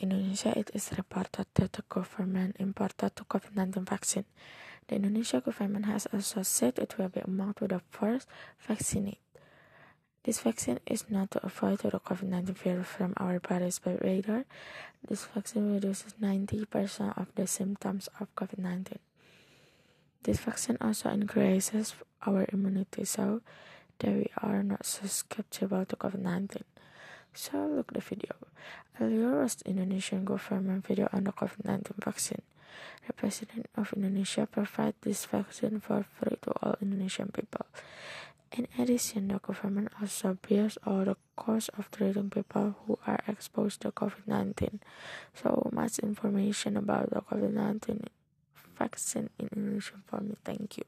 Indonesia, it is reported that the government imported the COVID-19 vaccine. The Indonesia government has also said it will be among the first vaccinated. This vaccine is not to avoid the COVID-19 virus from our bodies, but rather, this vaccine reduces 90% of the symptoms of COVID-19. This vaccine also increases our immunity so that we are not susceptible to COVID-19. So look the video. Earlier was Indonesian government video on the COVID-19 vaccine. The President of Indonesia provided this vaccine for free to all Indonesian people. In addition, the government also bears all the cost of treating people who are exposed to COVID-19. So much information about the COVID-19 vaccine in Indonesian for me. Thank you.